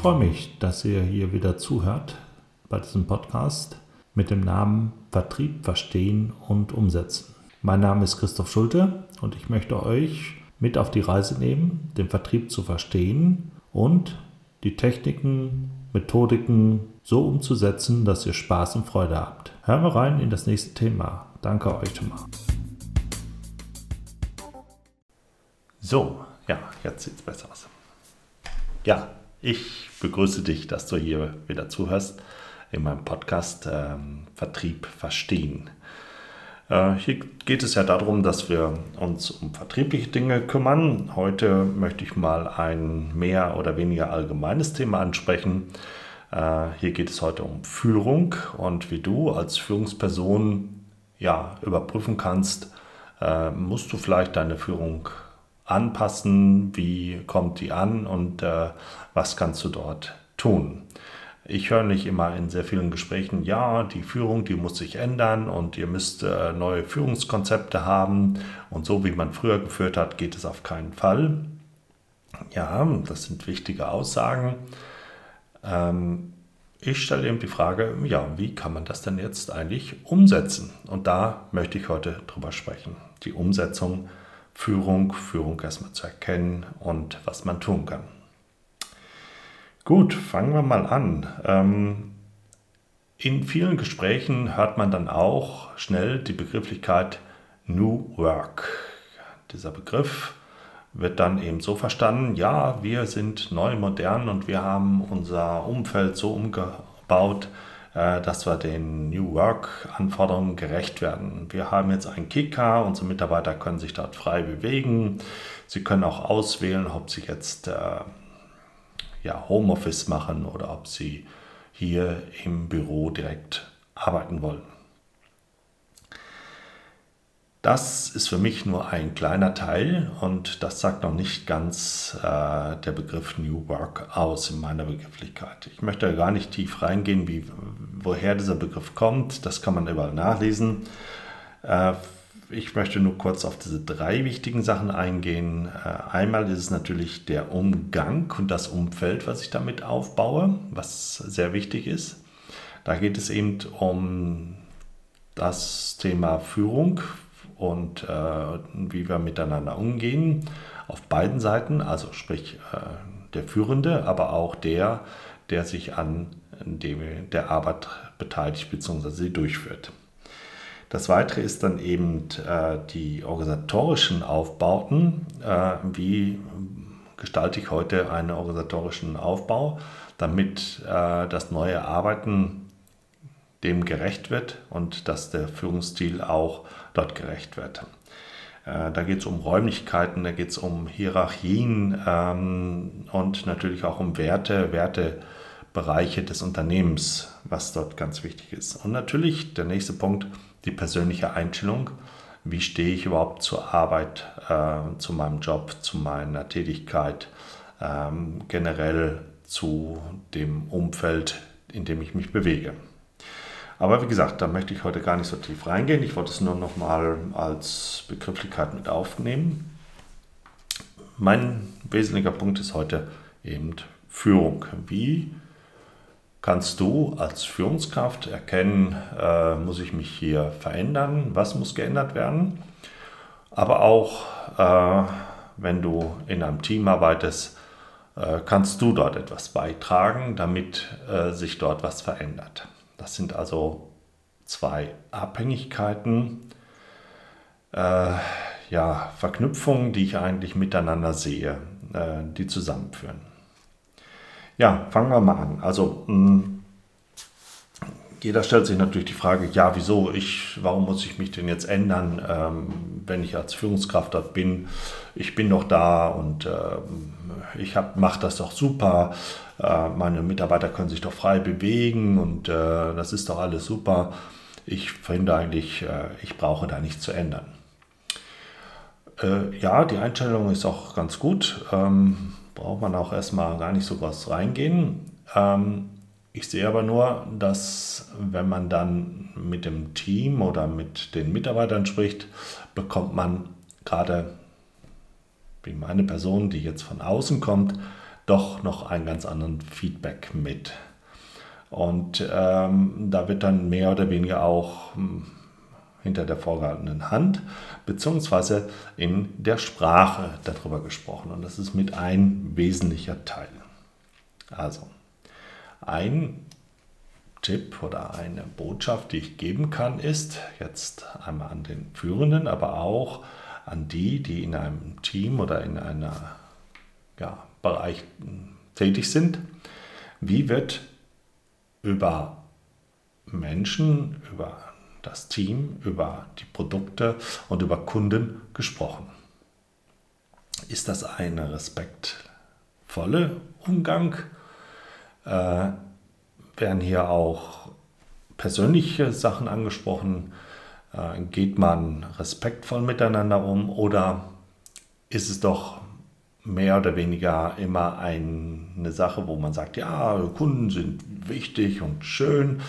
freue mich, dass ihr hier wieder zuhört bei diesem Podcast mit dem Namen Vertrieb verstehen und umsetzen. Mein Name ist Christoph Schulte und ich möchte euch mit auf die Reise nehmen, den Vertrieb zu verstehen und die Techniken, Methodiken so umzusetzen, dass ihr Spaß und Freude habt. Hören wir rein in das nächste Thema. Danke euch schon mal. So, ja, jetzt sieht es besser aus. Ja, ich begrüße dich, dass du hier wieder zuhörst in meinem Podcast ähm, Vertrieb verstehen. Äh, hier geht es ja darum, dass wir uns um vertriebliche Dinge kümmern. Heute möchte ich mal ein mehr oder weniger allgemeines Thema ansprechen. Äh, hier geht es heute um Führung und wie du als Führungsperson ja, überprüfen kannst, äh, musst du vielleicht deine Führung anpassen, wie kommt die an und äh, was kannst du dort tun. Ich höre nicht immer in sehr vielen Gesprächen, ja, die Führung, die muss sich ändern und ihr müsst äh, neue Führungskonzepte haben und so wie man früher geführt hat, geht es auf keinen Fall. Ja, das sind wichtige Aussagen. Ähm, ich stelle eben die Frage, ja, wie kann man das denn jetzt eigentlich umsetzen? Und da möchte ich heute drüber sprechen. Die Umsetzung Führung, Führung erstmal zu erkennen und was man tun kann. Gut, fangen wir mal an. Ähm, in vielen Gesprächen hört man dann auch schnell die Begrifflichkeit New Work. Dieser Begriff wird dann eben so verstanden, ja, wir sind neu modern und wir haben unser Umfeld so umgebaut, dass wir den New Work-Anforderungen gerecht werden. Wir haben jetzt einen Kicker, unsere Mitarbeiter können sich dort frei bewegen. Sie können auch auswählen, ob sie jetzt äh, ja, Homeoffice machen oder ob sie hier im Büro direkt arbeiten wollen. Das ist für mich nur ein kleiner Teil und das sagt noch nicht ganz äh, der Begriff New Work aus in meiner Begrifflichkeit. Ich möchte gar nicht tief reingehen, wie, woher dieser Begriff kommt. Das kann man überall nachlesen. Äh, ich möchte nur kurz auf diese drei wichtigen Sachen eingehen. Äh, einmal ist es natürlich der Umgang und das Umfeld, was ich damit aufbaue, was sehr wichtig ist. Da geht es eben um das Thema Führung, und äh, wie wir miteinander umgehen auf beiden Seiten, also sprich äh, der Führende, aber auch der, der sich an dem, der Arbeit beteiligt bzw. sie durchführt. Das Weitere ist dann eben äh, die organisatorischen Aufbauten. Wie gestalte ich heute einen organisatorischen Aufbau, damit das neue Arbeiten dem gerecht wird und dass der Führungsstil auch dort gerecht wird. Äh, da geht es um Räumlichkeiten, da geht es um Hierarchien ähm, und natürlich auch um Werte, Wertebereiche des Unternehmens, was dort ganz wichtig ist. Und natürlich der nächste Punkt, die persönliche Einstellung. Wie stehe ich überhaupt zur Arbeit, äh, zu meinem Job, zu meiner Tätigkeit, ähm, generell zu dem Umfeld, in dem ich mich bewege. Aber wie gesagt, da möchte ich heute gar nicht so tief reingehen. Ich wollte es nur noch mal als Begrifflichkeit mit aufnehmen. Mein wesentlicher Punkt ist heute eben Führung. Wie kannst du als Führungskraft erkennen, äh, muss ich mich hier verändern, was muss geändert werden? Aber auch, äh, wenn du in einem Team arbeitest, äh, kannst du dort etwas beitragen, damit äh, sich dort was verändert. Das sind also zwei Abhängigkeiten, äh, ja, Verknüpfungen, die ich eigentlich miteinander sehe, äh, die zusammenführen. Ja, fangen wir mal an. Also, mh, hm, jeder stellt sich natürlich die Frage, ja, wieso ich, warum muss ich mich denn jetzt ändern, ähm, wenn ich als Führungskraft dort bin? Ich bin doch da und äh, ich mache das doch super. Äh, meine Mitarbeiter können sich doch frei bewegen und äh, das ist doch alles super. Ich finde eigentlich, äh, ich brauche da nichts zu ändern. Ja, die Einstellung ist auch ganz gut. Ähm, braucht man auch erstmal gar nicht so groß reingehen. Ähm, ich sehe aber nur, dass wenn man dann mit dem Team oder mit den Mitarbeitern spricht, bekommt man gerade wie meine Person, die jetzt von außen kommt, doch noch einen ganz anderen Feedback mit. Und ähm, da wird dann mehr oder weniger auch hm, hinter der vorgehaltenen Hand beziehungsweise in der Sprache darüber gesprochen. Und das ist mit ein wesentlicher Teil. Also, ein Tipp oder eine Botschaft, die ich geben kann, ist jetzt einmal an den Führenden, aber auch an die, die in einem Team oder in einem ja, Bereich tätig sind. Wie wird über Menschen, über das Team, über die Produkte und über Kunden gesprochen? Ist das ein respektvoller Umgang? Äh, werden hier auch persönliche Sachen angesprochen? Äh, geht man respektvoll miteinander um oder ist es doch mehr oder weniger immer eine Sache, wo man sagt, ja, Kunden sind wichtig und schön.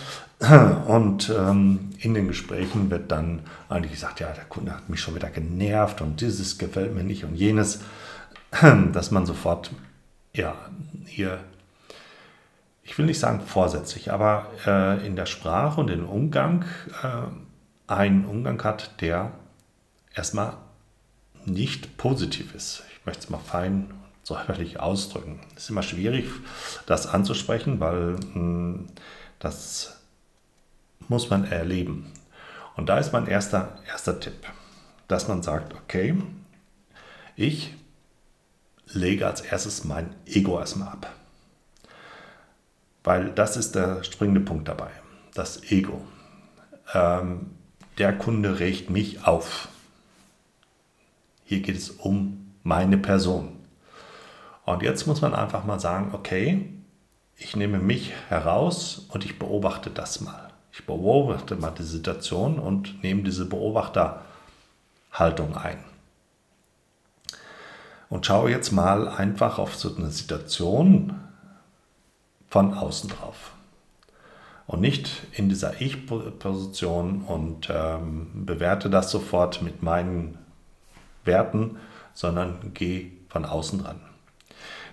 Und ähm, in den Gesprächen wird dann eigentlich gesagt, ja, der Kunde hat mich schon wieder genervt und dieses gefällt mir nicht und jenes, dass man sofort, ja, hier ich will nicht sagen vorsätzlich, aber äh, in der Sprache und im Umgang äh, einen Umgang hat, der erstmal nicht positiv ist. Ich möchte es mal fein säuberlich ausdrücken. Es ist immer schwierig, das anzusprechen, weil hm, das muss man erleben. Und da ist mein erster, erster Tipp, dass man sagt, okay, ich lege als erstes mein Ego erstmal ab. Weil das ist der springende Punkt dabei, das Ego. Ähm, der Kunde regt mich auf. Hier geht es um meine Person. Und jetzt muss man einfach mal sagen, okay, ich nehme mich heraus und ich beobachte das mal. Ich beobachte mal die Situation und nehme diese Beobachterhaltung ein. Und schaue jetzt mal einfach auf so eine Situation, von außen drauf. Und nicht in dieser Ich-Position und ähm, bewerte das sofort mit meinen Werten, sondern gehe von außen dran.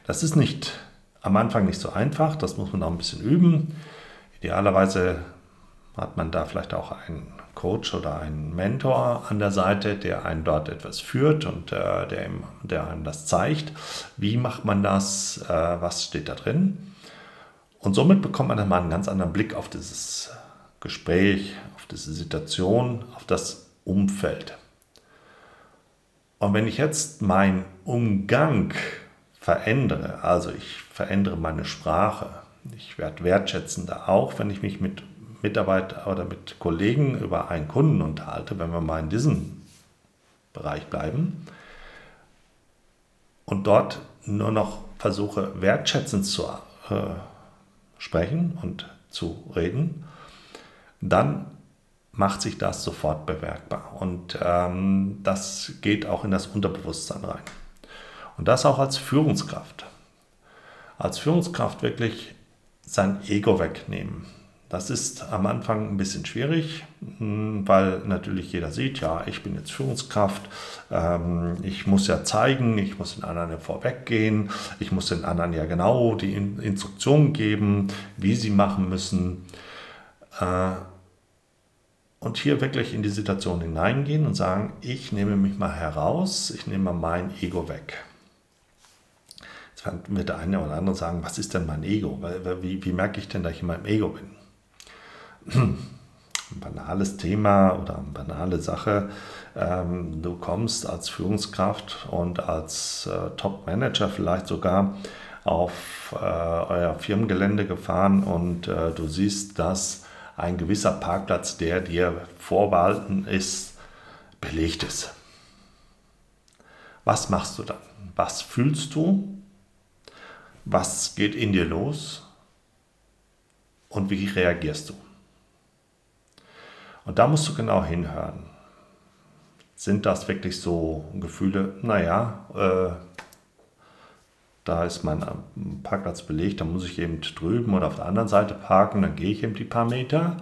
Das ist nicht am Anfang nicht so einfach, das muss man auch ein bisschen üben. Idealerweise hat man da vielleicht auch einen Coach oder einen Mentor an der Seite, der einen dort etwas führt und äh, der, ihm, der einem das zeigt. Wie macht man das? Äh, was steht da drin? Und somit bekommt man dann mal einen ganz anderen Blick auf dieses Gespräch, auf diese Situation, auf das Umfeld. Und wenn ich jetzt meinen Umgang verändere, also ich verändere meine Sprache, ich werde wertschätzender, auch wenn ich mich mit Mitarbeitern oder mit Kollegen über einen Kunden unterhalte, wenn wir mal in diesem Bereich bleiben und dort nur noch versuche wertschätzend zu äh, sprechen und zu reden, dann macht sich das sofort bemerkbar. Und ähm, das geht auch in das Unterbewusstsein rein. Und das auch als Führungskraft. Als Führungskraft wirklich sein Ego wegnehmen. Das ist am Anfang ein bisschen schwierig, hm, weil natürlich jeder sieht, ja, ich bin jetzt Führungskraft, ähm, ich muss ja zeigen, ich muss den anderen ja vorweggehen, ich muss den anderen ja genau die Instruktionen geben, wie sie machen müssen. Äh, und hier wirklich in die Situation hineingehen und sagen, ich nehme mich mal heraus, ich nehme mal mein Ego weg. Jetzt wird der eine oder andere sagen, was ist denn mein Ego? Wie, wie merke ich denn, dass ich in meinem Ego bin? ein banales Thema oder eine banale Sache. Ähm, du kommst als Führungskraft und als äh, Top-Manager vielleicht sogar auf äh, euer Firmengelände gefahren und äh, du siehst, dass ein gewisser Parkplatz, der dir vorbehalten ist, belegt ist. Was machst du dann? Was fühlst du? Was geht in dir los? Und wie reagierst du? Und da musst du genau hinhören. Sind das wirklich so Gefühle, naja, äh, da ist mein Parkplatz belegt, da muss ich eben drüben oder auf der anderen Seite parken, dann gehe ich eben die paar Meter.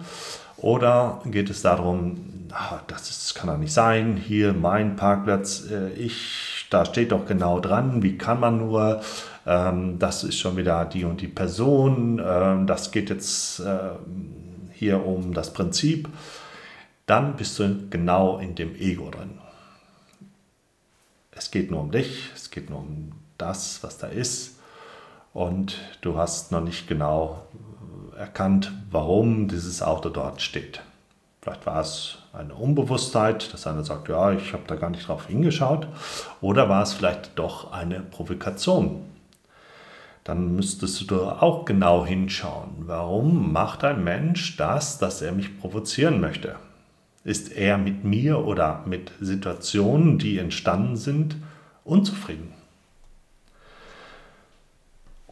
Oder geht es darum, ach, das ist, kann doch nicht sein, hier mein Parkplatz, äh, ich da steht doch genau dran, wie kann man nur, ähm, das ist schon wieder die und die Person, ähm, das geht jetzt äh, hier um das Prinzip, dann bist du genau in dem Ego drin. Es geht nur um dich, es geht nur um das, was da ist und du hast noch nicht genau erkannt, warum dieses Auto dort steht. Vielleicht war es eine Unbewusstheit, dass einer sagt, ja, ich habe da gar nicht drauf hingeschaut. Oder war es vielleicht doch eine Provokation? Dann müsstest du auch genau hinschauen. Warum macht ein Mensch das, dass er mich provozieren möchte? Ist er mit mir oder mit Situationen, die entstanden sind, unzufrieden?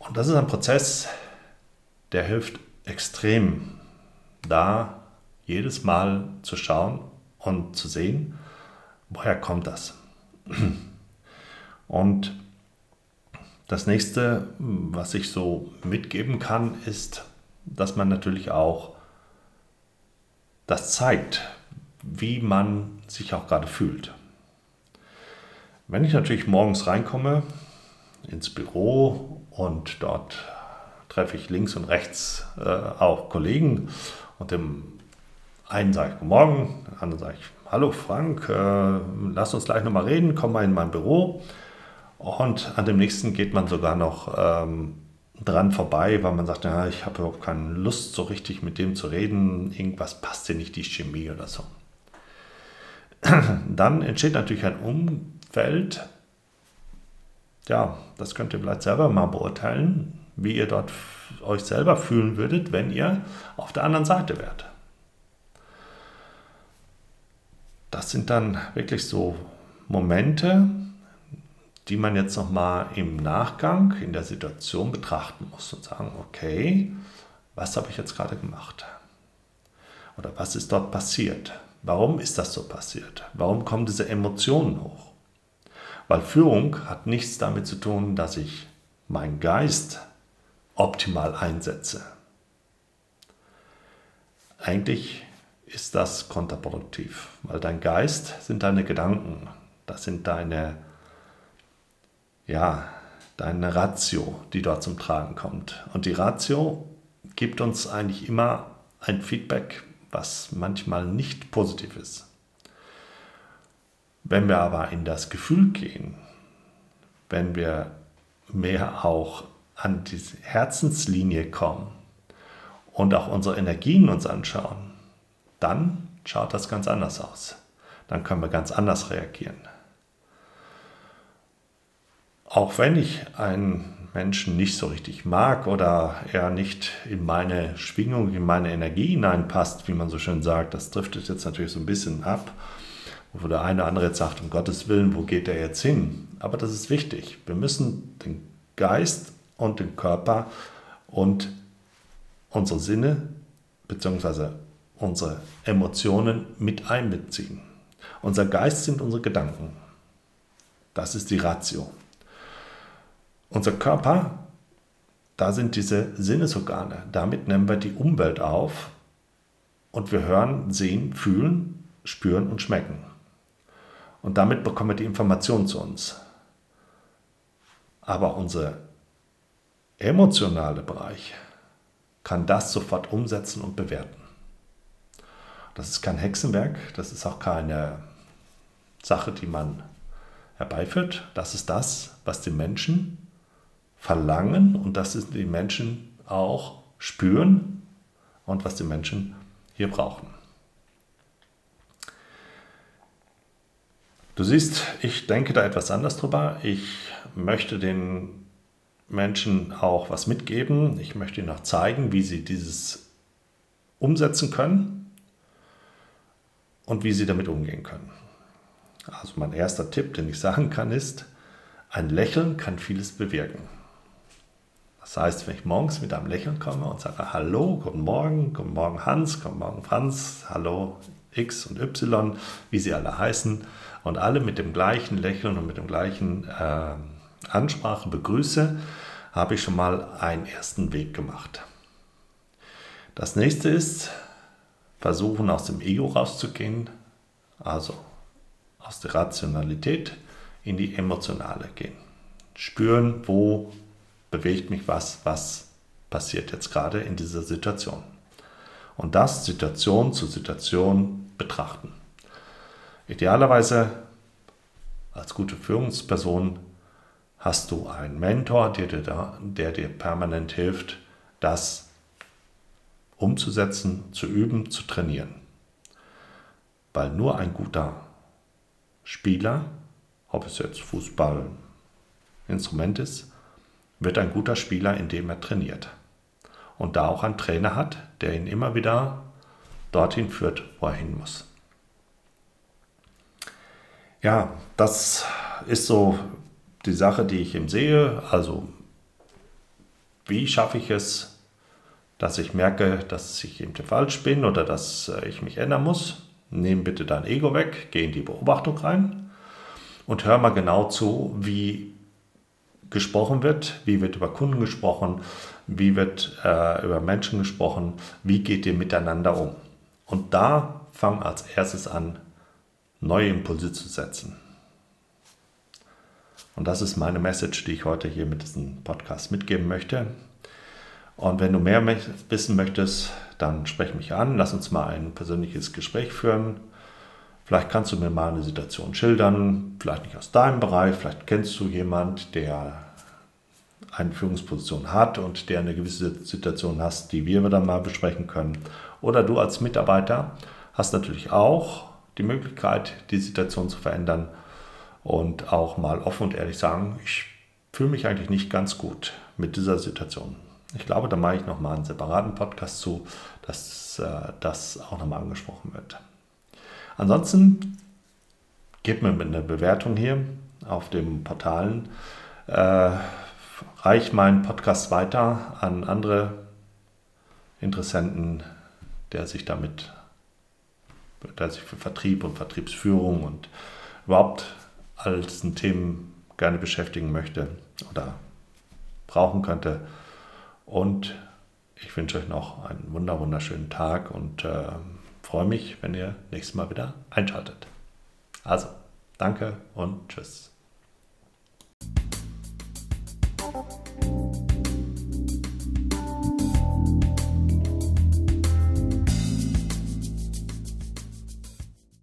Und das ist ein Prozess, der hilft extrem, da jedes Mal zu schauen und zu sehen, woher kommt das. Und das nächste, was ich so mitgeben kann, ist, dass man natürlich auch das zeigt, wie man sich auch gerade fühlt. Wenn ich natürlich morgens reinkomme ins Büro und dort treffe ich links und rechts äh, auch Kollegen und dem einen sage ich Guten Morgen, dem anderen sage ich Hallo Frank, äh, lass uns gleich nochmal reden, komm mal in mein Büro. Und an dem nächsten geht man sogar noch ähm, dran vorbei, weil man sagt, ja, ich habe überhaupt keine Lust, so richtig mit dem zu reden, irgendwas passt dir nicht, die Chemie oder so. Dann entsteht natürlich ein Umfeld, ja, das könnt ihr vielleicht selber mal beurteilen, wie ihr dort euch selber fühlen würdet, wenn ihr auf der anderen Seite wärt. Das sind dann wirklich so Momente, die man jetzt nochmal im Nachgang in der Situation betrachten muss und sagen, okay, was habe ich jetzt gerade gemacht? Oder was ist dort passiert? Warum ist das so passiert? Warum kommen diese Emotionen hoch? Weil Führung hat nichts damit zu tun, dass ich meinen Geist optimal einsetze. Eigentlich ist das kontraproduktiv, weil dein Geist sind deine Gedanken, das sind deine, ja, deine Ratio, die dort zum Tragen kommt. Und die Ratio gibt uns eigentlich immer ein Feedback, was manchmal nicht positiv ist. Wenn wir aber in das Gefühl gehen, wenn wir mehr auch an die Herzenslinie kommen und auch unsere Energien uns anschauen, dann schaut das ganz anders aus. Dann können wir ganz anders reagieren. Auch wenn ich einen Menschen nicht so richtig mag oder er nicht in meine Schwingung, in meine Energie hineinpasst, wie man so schön sagt, das driftet jetzt natürlich so ein bisschen ab, wo der eine oder andere jetzt sagt, um Gottes Willen, wo geht er jetzt hin? Aber das ist wichtig. Wir müssen den Geist und den Körper und unsere Sinne bzw unsere Emotionen mit einbeziehen. Unser Geist sind unsere Gedanken. Das ist die Ratio. Unser Körper, da sind diese Sinnesorgane. Damit nehmen wir die Umwelt auf und wir hören, sehen, fühlen, spüren und schmecken. Und damit bekommen wir die Information zu uns. Aber unser emotionaler Bereich kann das sofort umsetzen und bewerten. Das ist kein Hexenwerk, das ist auch keine Sache, die man herbeiführt. Das ist das, was die Menschen verlangen und das ist die Menschen auch spüren und was die Menschen hier brauchen. Du siehst, ich denke da etwas anders drüber. Ich möchte den Menschen auch was mitgeben. Ich möchte ihnen auch zeigen, wie sie dieses umsetzen können und wie sie damit umgehen können. Also mein erster Tipp, den ich sagen kann, ist, ein Lächeln kann vieles bewirken. Das heißt, wenn ich morgens mit einem Lächeln komme und sage Hallo, guten Morgen, guten Morgen Hans, guten Morgen Franz, Hallo X und Y, wie sie alle heißen, und alle mit dem gleichen Lächeln und mit dem gleichen äh, Ansprache begrüße, habe ich schon mal einen ersten Weg gemacht. Das nächste ist, versuchen aus dem Ego rauszugehen, also aus der Rationalität in die emotionale gehen. Spüren, wo bewegt mich was, was passiert jetzt gerade in dieser Situation. Und das Situation zu Situation betrachten. Idealerweise als gute Führungsperson hast du einen Mentor, der dir, da, der dir permanent hilft, das umzusetzen, zu üben, zu trainieren. Weil nur ein guter Spieler, ob es jetzt Fußball, Instrument ist, wird ein guter Spieler, indem er trainiert. Und da auch einen Trainer hat, der ihn immer wieder dorthin führt, wo er hin muss. Ja, das ist so die Sache, die ich ihm sehe. Also, wie schaffe ich es, dass ich merke, dass ich eben falsch bin oder dass äh, ich mich ändern muss? Nimm bitte dein Ego weg, geh in die Beobachtung rein und hör mal genau zu, wie gesprochen wird, wie wird über Kunden gesprochen, wie wird äh, über Menschen gesprochen, wie geht ihr miteinander um. Und da fang als erstes an, neue Impulse zu setzen. Und das ist meine Message, die ich heute hier mit diesem Podcast mitgeben möchte. Und wenn du mehr wissen möchtest, dann sprech mich an, lass uns mal ein persönliches Gespräch führen. Vielleicht kannst du mir mal eine Situation schildern, vielleicht nicht aus deinem Bereich, vielleicht kennst du jemand, der eine Führungsposition hat und der eine gewisse Situation hast, die wir dann mal besprechen können. Oder du als Mitarbeiter hast natürlich auch die Möglichkeit, die Situation zu verändern und auch mal offen und ehrlich sagen, ich fühle mich eigentlich nicht ganz gut mit dieser Situation. Ich glaube, da mache ich nochmal einen separaten Podcast zu, dass äh, das auch nochmal angesprochen wird. Ansonsten gebt mir eine Bewertung hier auf den Portalen. Äh, reich meinen Podcast weiter an andere Interessenten, der sich damit, der sich für Vertrieb und Vertriebsführung und überhaupt all diesen Themen gerne beschäftigen möchte oder brauchen könnte. Und ich wünsche euch noch einen wunderschönen Tag und äh, freue mich, wenn ihr nächstes Mal wieder einschaltet. Also, danke und tschüss. thank you